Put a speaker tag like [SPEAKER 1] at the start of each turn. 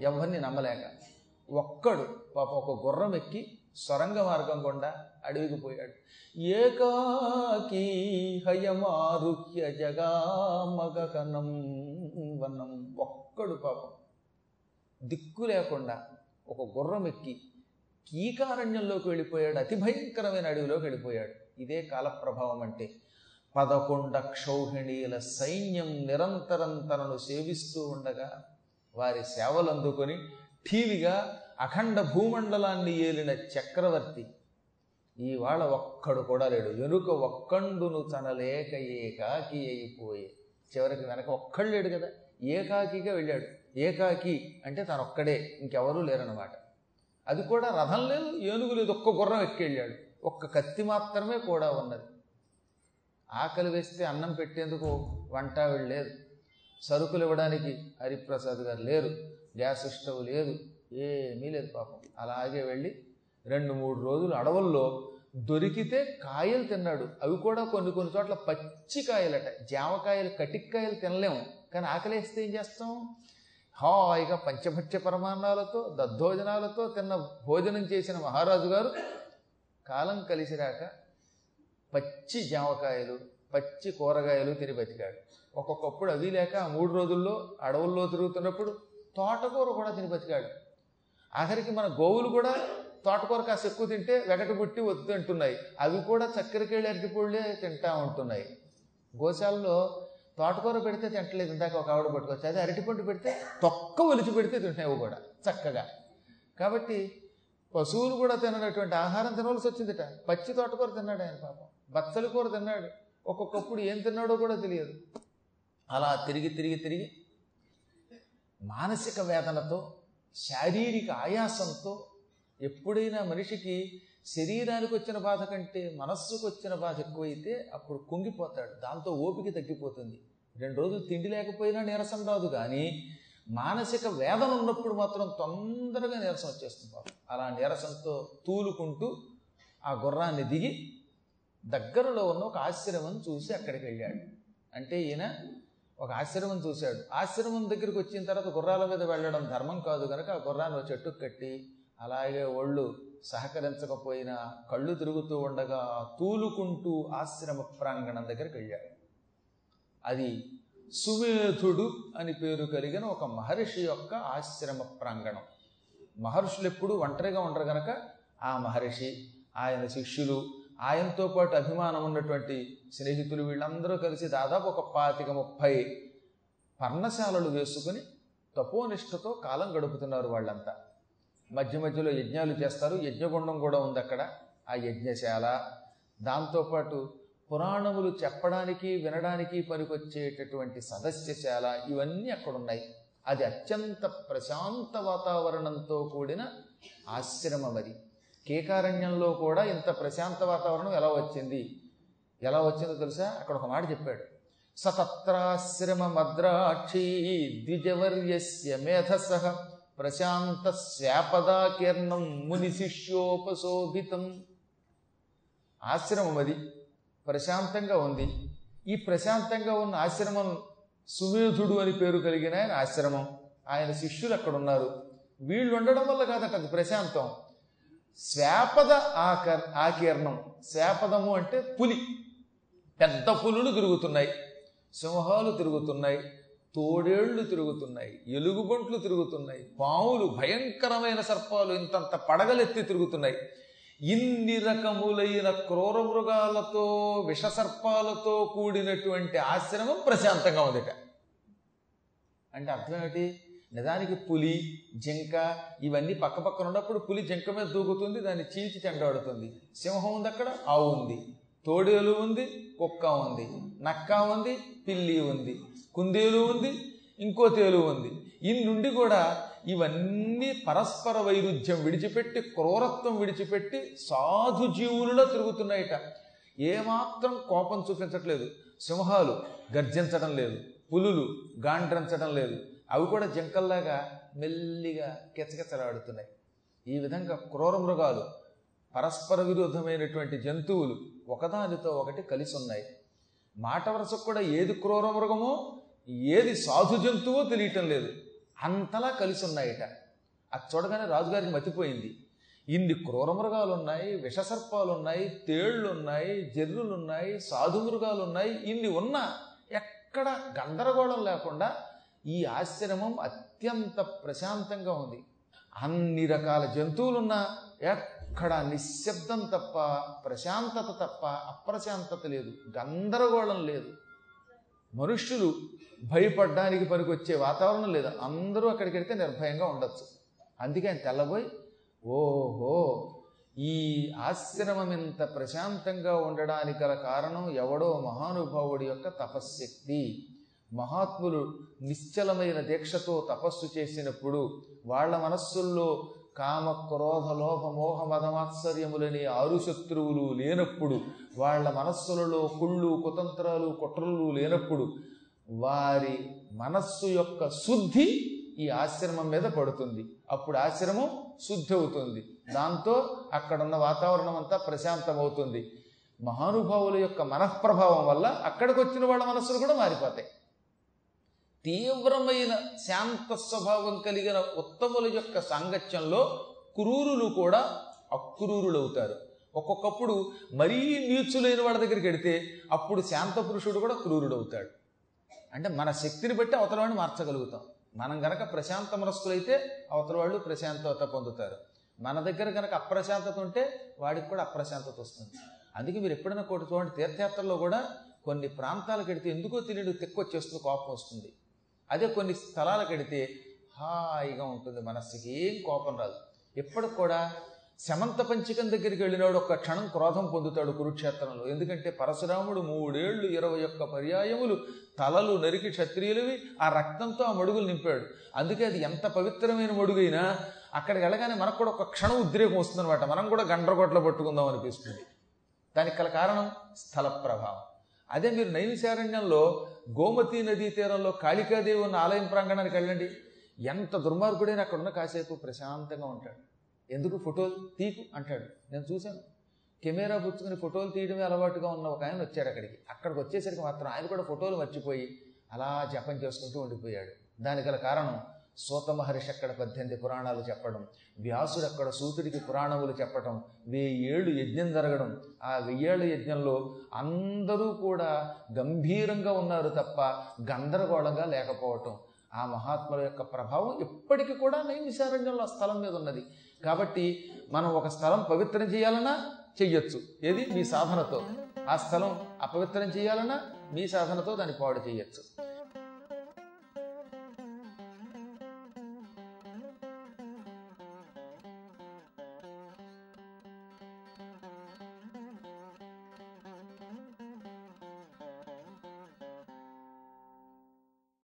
[SPEAKER 1] ఎవరిని నమ్మలేక ఒక్కడు పాప ఒక గుర్రం ఎక్కి సొరంగ మార్గం గుండా అడవికి పోయాడు. ఏకాకి హయమారుహ్య జగామగకనం వనం. ఒక్కడు పాపం దిక్కు లేకుండా ఒక గుర్రం ఎక్కి కీకారణ్యంలోకి వెళ్ళిపోయాడు. అతి భయంకరమైన అడవిలోకి వెళ్ళిపోయాడు. ఇదే కాలప్రభావం అంటే పదకొండ క్షౌహిణీల సైన్యం నిరంతరం తనను సేవిస్తూ ఉండగా వారి సేవలు అందుకొని ఠీవిగా అఖండ భూమండలాన్ని ఏలిన చక్రవర్తి ఇవాళ ఒక్కడు కూడా లేడు. వెనుక ఒక్కండును తనలేక ఏకాకి అయిపోయే. చివరికి వెనక ఒక్కడు లేడు కదా. ఏకాకిగా వెళ్ళాడు. ఏకాకి అంటే తనొక్కడే ఇంకెవరూ లేరనమాట అది కూడా రథం లేదు ఏనుగు లేదు ఒక్క గుర్రం ఎక్కి వెళ్ళాడు ఒక్క కత్తి మాత్రమే కూడా ఉన్నది. ఆకలి వేస్తే అన్నం పెట్టేందుకు వంట లేదు సరుకులు ఇవ్వడానికి హరిప్రసాద్ గారు లేరు గ్యాస్ స్టవ్ లేదు ఏమీ లేదు పాపం. అలాగే వెళ్ళి రెండు మూడు రోజులు అడవుల్లో దొరికితే కాయలు తిన్నాడు. అవి కూడా కొన్ని కొన్ని చోట్ల పచ్చి కాయలట. జామకాయలు కటిక్కాయలు తినలేము. కానీ ఆకలేస్తే ఏం చేస్తాం? హాయిగా పంచభక్ష పరమాన్నాలతో దద్దోజనాలతో తిన్న భోజనం చేసిన మహారాజు గారు కాలం కలిసిరాక పచ్చి జామకాయలు పచ్చి కూరగాయలు తిని బతికాడు. ఒక్కొక్కప్పుడు అవి లేక మూడు రోజుల్లో అడవుల్లో తిరుగుతున్నప్పుడు తోటకూర కూడా తిని బతికాడు. ఆఖరికి మన గోవులు కూడా తోటకూర కాస్త ఎక్కువ తింటే వెగట పుట్టి వద్దు అంటున్నాయి అవి కూడా చక్కెరకేళ్ళు అరటిపూళ్ళే తింటా ఉంటున్నాయి. గోశాలలో తోటకూర పెడితే తింటలేదు. ఇందాక ఒక ఆవిడ పట్టుకోవచ్చు అదే అరటిపండు పెడితే తొక్క ఒలిచి పెడితే తింటున్నాయి కూడా చక్కగా. కాబట్టి పశువులు కూడా తిననటువంటి ఆహారం తినవలసి వచ్చిందిట. పచ్చి తోటకూర తిన్నాడు ఆయన పాపం. బచ్చలి కూర తిన్నాడు. ఒక్కొక్కప్పుడు ఏం తిన్నాడో కూడా తెలియదు. అలా తిరిగి తిరిగి తిరిగి మానసిక వేదనతో శారీరక ఆయాసంతో ఎప్పుడైనా మనిషికి శరీరానికి వచ్చిన బాధ కంటే మనస్సుకు వచ్చిన బాధ ఎక్కువైతే అప్పుడు కుంగిపోతాడు. దాంతో ఓపిక తగ్గిపోతుంది. రెండు రోజులు తిండి లేకపోయినా నీరసం రాదు కానీ మానసిక వేదన ఉన్నప్పుడు మాత్రం తొందరగా నీరసం వచ్చేస్తుంది పాపం అలా నీరసంతో తూలుకుంటూ ఆ గుర్రాన్ని దిగి దగ్గరలో ఉన్న ఒక ఆశ్రమం చూసి అక్కడికి వెళ్ళాడు. అంటే ఈయన ఒక ఆశ్రమం చూశాడు. ఆశ్రమం దగ్గరికి వచ్చిన తర్వాత గుర్రాల మీద వెళ్ళడం ధర్మం కాదు కనుక ఆ గుర్రాన్ని ఒక చెట్టుకు కట్టి అలాగే ఒళ్ళు సహకరించకపోయినా కళ్ళు తిరుగుతూ ఉండగా తూలుకుంటూ ఆశ్రమ ప్రాంగణం దగ్గరికి వెళ్ళాడు. అది సుమేధుడు అని పేరు కలిగిన ఒక మహర్షి యొక్క ఆశ్రమ ప్రాంగణం. మహర్షులు ఎప్పుడు ఒంటరిగా ఉండరు గనక. ఆ మహర్షి ఆయన శిష్యులు ఆయనతో పాటు అభిమానం ఉన్నటువంటి స్నేహితులు వీళ్ళందరూ కలిసి దాదాపు ఒక పాతిక ముప్పై పర్ణశాలలు వేసుకుని తపోనిష్టతో కాలం గడుపుతున్నారు వాళ్ళంతా. మధ్య మధ్యలో యజ్ఞాలు చేస్తారు. యజ్ఞగుండం కూడా ఉంది అక్కడ ఆ యజ్ఞశాల. దాంతోపాటు పురాణములు చెప్పడానికి వినడానికి పనికొచ్చేటటువంటి సదస్యశాల ఇవన్నీ అక్కడ ఉన్నాయి అది అత్యంత ప్రశాంత వాతావరణంతో కూడిన ఆశ్రమం అది. కేకారణ్యంలో కూడా ఇంత ప్రశాంత వాతావరణం ఎలా వచ్చింది? ఎలా వచ్చిందో తెలుసా? అక్కడ ఒక మాట చెప్పాడు. సతత్రాశ్రమ మద్రాక్షి ద్విజవర్యస్య మేధస ప్రశాంత శాపదాకీర్ణం ముని శిష్యోపశోభితం. ఆశ్రమం అది. ప్రశాంతంగా ఉంది. ఈ ప్రశాంతంగా ఉన్న ఆశ్రమం సుమేధుడు అని పేరు కలిగిన ఆయన ఆశ్రమం. ఆయన శిష్యులు అక్కడ ఉన్నారు. వీళ్ళు ఉండడం వల్ల కాదట అది ప్రశాంతం. శ్వాపద ఆకర్ ఆకీర్ణం. శ్వాపదము అంటే పులి. పెద్ద పులులు తిరుగుతున్నాయి. సింహాలు తిరుగుతున్నాయి. తోడేళ్ళు తిరుగుతున్నాయి. ఎలుగుబంట్లు తిరుగుతున్నాయి. పాములు భయంకరమైన సర్పాలు ఇంతంత పడగలెత్తి తిరుగుతున్నాయి. ఇన్ని రకములైన క్రూర మృగాలతో విషసర్పాలతో కూడినటువంటి ఆశ్రమం ప్రశాంతంగా ఉందిట. అంటే అర్థం ఏమిటి? నిజానికి పులి జింక ఇవన్నీ పక్క పక్కన ఉన్నప్పుడు పులి జింక మీద దూకుతుంది దాన్ని చీల్చి చెండాడుతుంది. సింహం ఉంది అక్కడ ఆవు ఉంది. తోడేలు ఉంది కుక్క ఉంది. నక్క ఉంది పిల్లి ఉంది. కుందేలు ఉంది ఇంకో తేలు ఉంది. ఇన్నుండి కూడా ఇవన్నీ పరస్పర వైరుధ్యం విడిచిపెట్టి క్రూరత్వం విడిచిపెట్టి సాధు జీవులలో తిరుగుతున్నాయట. ఏమాత్రం కోపం చూపించట్లేదు. సింహాలు గర్జించడం లేదు. పులులు గాండ్రించడం లేదు. అవి కూడా జింకల్లాగా మెల్లిగా కిచకిచలాడుతున్నాయి. ఈ విధంగా క్రూర మృగాలు పరస్పర విరుద్ధమైనటువంటి జంతువులు ఒకదానితో ఒకటి కలిసి ఉన్నాయి మాట వరుసకు కూడా ఏది క్రూర మృగమో ఏది సాధు జంతువో తెలియటం లేదు. అంతలా కలిసి ఉన్నాయట అది చూడగానే రాజుగారికి మతిపోయింది. ఇన్ని క్రూర మృగాలు ఉన్నాయి విషసర్పాలు ఉన్నాయి తేళ్ళు ఉన్నాయి జర్రులు ఉన్నాయి సాధు మృగాలు ఉన్నాయి ఇన్ని ఉన్నా ఎక్కడ గందరగోళం లేకుండా ఈ ఆశ్రమం అత్యంత ప్రశాంతంగా ఉంది. అన్ని రకాల జంతువులున్నా ఎక్కడ నిశ్శబ్దం తప్ప ప్రశాంతత తప్ప అప్రశాంతత లేదు గందరగోళం లేదు. మనుష్యులు భయపడడానికి పనికొచ్చే వాతావరణం లేదు. అందరూ అక్కడికి వెళ్తే నిర్భయంగా ఉండొచ్చు. అందుకే ఆయన తెల్లబోయి ఓహో ఈ ఆశ్రమం ఇంత ప్రశాంతంగా ఉండడానికి గల కారణం ఎవడో మహానుభావుడి యొక్క తపశ్శక్తి. మహాత్ములు నిశ్చలమైన దీక్షతో తపస్సు చేసినప్పుడు వాళ్ళ మనస్సుల్లో కామ క్రోధ లోభ మోహ మదమాత్సర్యములనే ఆరు శత్రువులు లేనప్పుడు వాళ్ళ మనస్సులలో కుళ్ళు కుతంత్రాలు కుట్రలు లేనప్పుడు వారి మనస్సు యొక్క శుద్ధి ఈ ఆశ్రమం మీద పడుతుంది. అప్పుడు ఆశ్రమం శుద్ధి అవుతుంది. దాంతో అక్కడున్న వాతావరణం అంతా ప్రశాంతమవుతుంది. మహానుభావుల యొక్క మనఃప్రభావం వల్ల అక్కడికి వచ్చిన వాళ్ళ మనస్సులు కూడా మారిపోతాయి. తీవ్రమైన శాంత స్వభావం కలిగిన ఉత్తముల యొక్క సాంగత్యంలో క్రూరులు కూడా అక్రూరులవుతారు. ఒక్కొక్కప్పుడు మరీ నీచులైన వాడి దగ్గరికి వెడితే అప్పుడు శాంత పురుషుడు కూడా క్రూరుడు అవుతాడు అంటే మన శక్తిని బట్టి అవతలవాడిని మార్చగలుగుతాం. మనం గనక ప్రశాంత మనస్కులైతే అవతల వాళ్ళు ప్రశాంతత పొందుతారు. మన దగ్గర కనుక అప్రశాంతత ఉంటే వాడికి కూడా అప్రశాంతత వస్తుంది. అందుకే మీరు ఎప్పుడైనా కోటి చూడండి తీర్థయాత్రల్లో కూడా కొన్ని ప్రాంతాలకు వెడితే ఎందుకో తెలియదు తెక్కొచ్చేస్తుంది కోపం వస్తుంది. అదే కొన్ని స్థలాలకు వెడితే హాయిగా ఉంటుంది మనస్సుకి ఏం కోపం రాదు. ఎప్పటికి కూడా శమంత పంచకం దగ్గరికి వెళ్ళినాడు ఒక్క క్షణం క్రోధం పొందుతాడు కురుక్షేత్రంలో. ఎందుకంటే పరశురాముడు మూడేళ్ళు ఇరవై ఒక్క పర్యాయములు తలలు నరికి క్షత్రియులవి ఆ రక్తంతో ఆ మడుగులు నింపాడు. అందుకే అది ఎంత పవిత్రమైన మడుగైనా అక్కడికి వెళ్ళగానే మనకు కూడా ఒక క్షణం ఉద్రేకం వస్తుందన్నమాట. మనం కూడా గండ్రగొట్ల పట్టుకుందాం అనిపిస్తుంది. దానికి గల కారణం స్థల ప్రభావం. అదే మీరు నైవిశారణ్యంలో గోమతి నదీ తీరంలో కాళికాదేవి ఉన్న ఆలయం ప్రాంగణానికి వెళ్ళండి. ఎంత దుర్మార్గుడైనా అక్కడ ఉన్న కాసేపు ప్రశాంతంగా ఉంటాడు. ఎందుకు? ఫోటోలు తీకు అంటాడు. నేను చూశాను. కెమెరా పుచ్చుకుని ఫోటోలు తీయడమే అలవాటుగా ఉన్న ఒక ఆయన వచ్చాడు అక్కడికి. అక్కడికి వచ్చేసరికి మాత్రం ఆయన కూడా ఫోటోలు మర్చిపోయి అలా జపం చేసుకుంటూ ఉండిపోయాడు. దానికి గల కారణం సూత మహర్షి అక్కడ పద్దెనిమిది పురాణాలు చెప్పడం వ్యాసుడు అక్కడ సూతుడికి పురాణములు చెప్పటం వెయ్యేళ్ళు యజ్ఞం జరగడం ఆ వెయ్యేళ్ళ యజ్ఞంలో అందరూ కూడా గంభీరంగా ఉన్నారు తప్ప గందరగోళంగా లేకపోవటం. ఆ మహాత్ముల యొక్క ప్రభావం ఇప్పటికీ కూడా నైమిశారణ్యంలో ఆ స్థలం మీద ఉన్నది. కాబట్టి మనం ఒక స్థలం పవిత్రం చేయాలన్నా చెయ్యొచ్చు. ఏది? మీ సాధనతో. ఆ స్థలం అపవిత్రం చేయాలన్నా మీ సాధనతో దాన్ని పాడు చేయొచ్చు